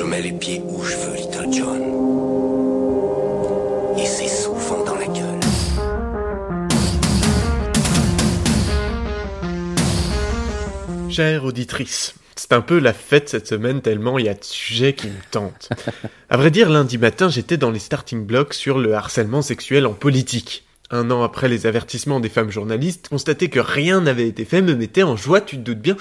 Je mets les pieds où je veux, Little John. Et c'est souvent dans la gueule. Chère auditrice, c'est un peu la fête cette semaine tellement il y a de sujets qui me tentent. À vrai dire, lundi matin, j'étais dans les starting blocks sur le harcèlement sexuel en politique. Un an après les avertissements des femmes journalistes, constater que rien n'avait été fait me mettait en joie, tu te doutes bien.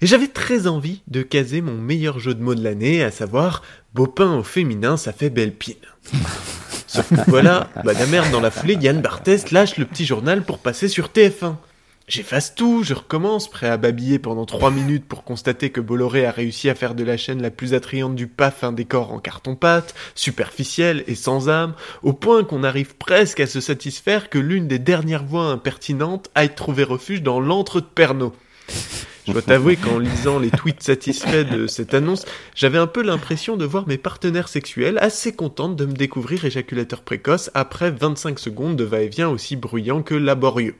Et j'avais très envie de caser mon meilleur jeu de mots de l'année, à savoir Bopin au féminin, ça fait belle pine. Sauf que voilà, bah la merde dans la foulée, Yann Barthès lâche le petit journal pour passer sur TF1. J'efface tout, je recommence, prêt à babiller pendant trois minutes pour constater que Bolloré a réussi à faire de la chaîne la plus attrayante du PAF un décor en carton-pâte, superficiel et sans âme, au point qu'on arrive presque à se satisfaire que l'une des dernières voix impertinentes aille trouver refuge dans l'antre de Pernod. Je dois t'avouer qu'en lisant les tweets satisfaits de cette annonce, j'avais un peu l'impression de voir mes partenaires sexuels assez contentes de me découvrir éjaculateur précoce après 25 secondes de va-et-vient aussi bruyant que laborieux.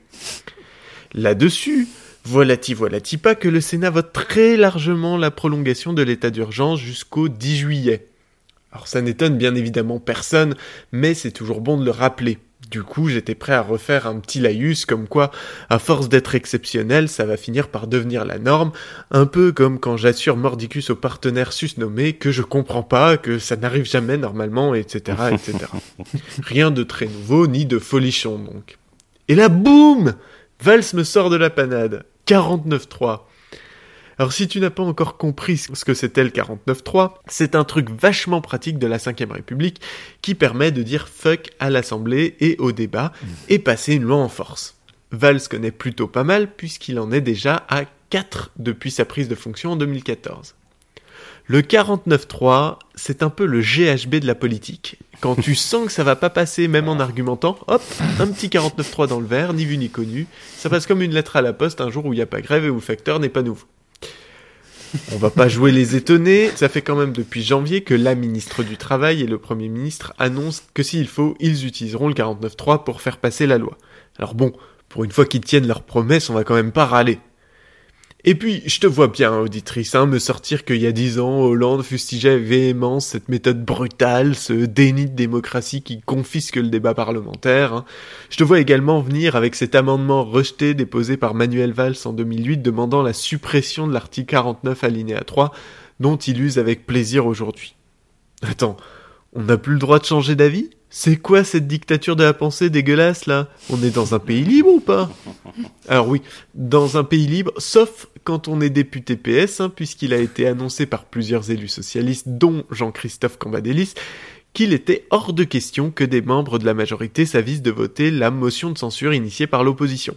Là-dessus, voilà-t-il, voilà-t-il pas que le Sénat vote très largement la prolongation de l'état d'urgence jusqu'au 10 juillet. Alors ça n'étonne bien évidemment personne, mais c'est toujours bon de le rappeler. Du coup, j'étais prêt à refaire un petit laïus comme quoi, à force d'être exceptionnel, ça va finir par devenir la norme, un peu comme quand j'assure mordicus au partenaire susnommé que je comprends pas, que ça n'arrive jamais normalement, etc., etc. Rien de très nouveau, ni de folichon donc. Et là, boum Valls me sort de la panade. 49.3. Alors si tu n'as pas encore compris ce que c'était le 49.3, c'est un truc vachement pratique de la 5ème République qui permet de dire fuck à l'Assemblée et au débat et passer une loi en force. Valls connaît plutôt pas mal puisqu'il en est déjà à 4 depuis sa prise de fonction en 2014. Le 49.3, c'est un peu le GHB de la politique. Quand tu sens que ça va pas passer, même en argumentant, hop, un petit 49.3 dans le verre, ni vu ni connu. Ça passe comme une lettre à la poste un jour où il n'y a pas grève et où le facteur n'est pas nouveau. On va pas jouer les étonnés, ça fait quand même depuis janvier que la ministre du Travail et le Premier ministre annoncent que s'il faut, ils utiliseront le 49.3 pour faire passer la loi. Alors bon, pour une fois qu'ils tiennent leurs promesses, on va quand même pas râler. Et puis, je te vois bien, auditrice, hein, me sortir qu'il y a dix ans, Hollande fustigeait avec véhémence cette méthode brutale, ce déni de démocratie qui confisque le débat parlementaire. hein. Je te vois également venir avec cet amendement rejeté déposé par Manuel Valls en 2008 demandant la suppression de l'article 49 alinéa 3, dont il use avec plaisir aujourd'hui. Attends, on n'a plus le droit de changer d'avis? C'est quoi cette dictature de la pensée dégueulasse là? On est dans un pays libre ou pas? Alors oui, dans un pays libre, sauf quand on est député PS, hein, puisqu'il a été annoncé par plusieurs élus socialistes, dont Jean-Christophe Cambadélis, qu'il était hors de question que des membres de la majorité s'avisent de voter la motion de censure initiée par l'opposition.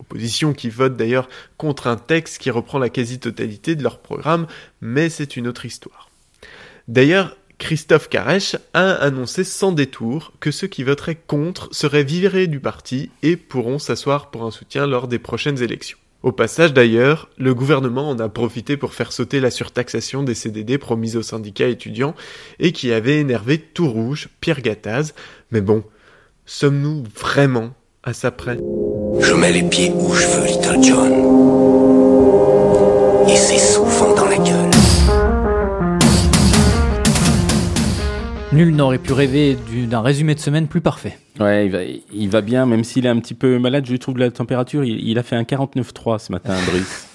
Opposition qui vote d'ailleurs contre un texte qui reprend la quasi-totalité de leur programme, mais c'est une autre histoire. D'ailleurs, Christophe Carèche a annoncé sans détour que ceux qui voteraient contre seraient virés du parti et pourront s'asseoir pour un soutien lors des prochaines élections. Au passage d'ailleurs, le gouvernement en a profité pour faire sauter la surtaxation des CDD promise aux syndicats étudiants et qui avait énervé tout rouge Pierre Gattaz. Mais bon, sommes-nous vraiment à ça près? Je mets les pieds où je veux, Little John. Nul n'aurait pu rêver du- d'un résumé de semaine plus parfait. Ouais, il va, bien, même s'il est un petit peu malade, je trouve la température. Il, il a fait un 49,3 ce matin, Brice.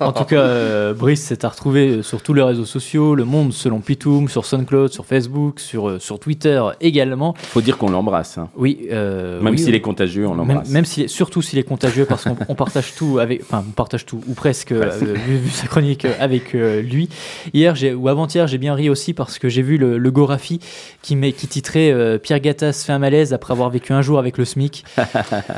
En tout cas, euh, Brice s'est à retrouver sur tous les réseaux sociaux, Le Monde selon Pitoum, sur SoundCloud, sur Facebook, sur, euh, sur Twitter également. Faut dire qu'on l'embrasse. hein. Oui, euh, Même oui, s'il est contagieux, on l'embrasse. même est, surtout s'il est contagieux, parce qu'on on partage tout avec, enfin, on partage tout ou presque, euh, vu, sa chronique euh, avec lui. Hier, j'ai ou avant-hier, j'ai bien ri aussi parce que j'ai vu le, le Gorafi qui met, qui titrait euh, Pierre Gattaz fait un malaise après avoir vécu un jour avec le SMIC.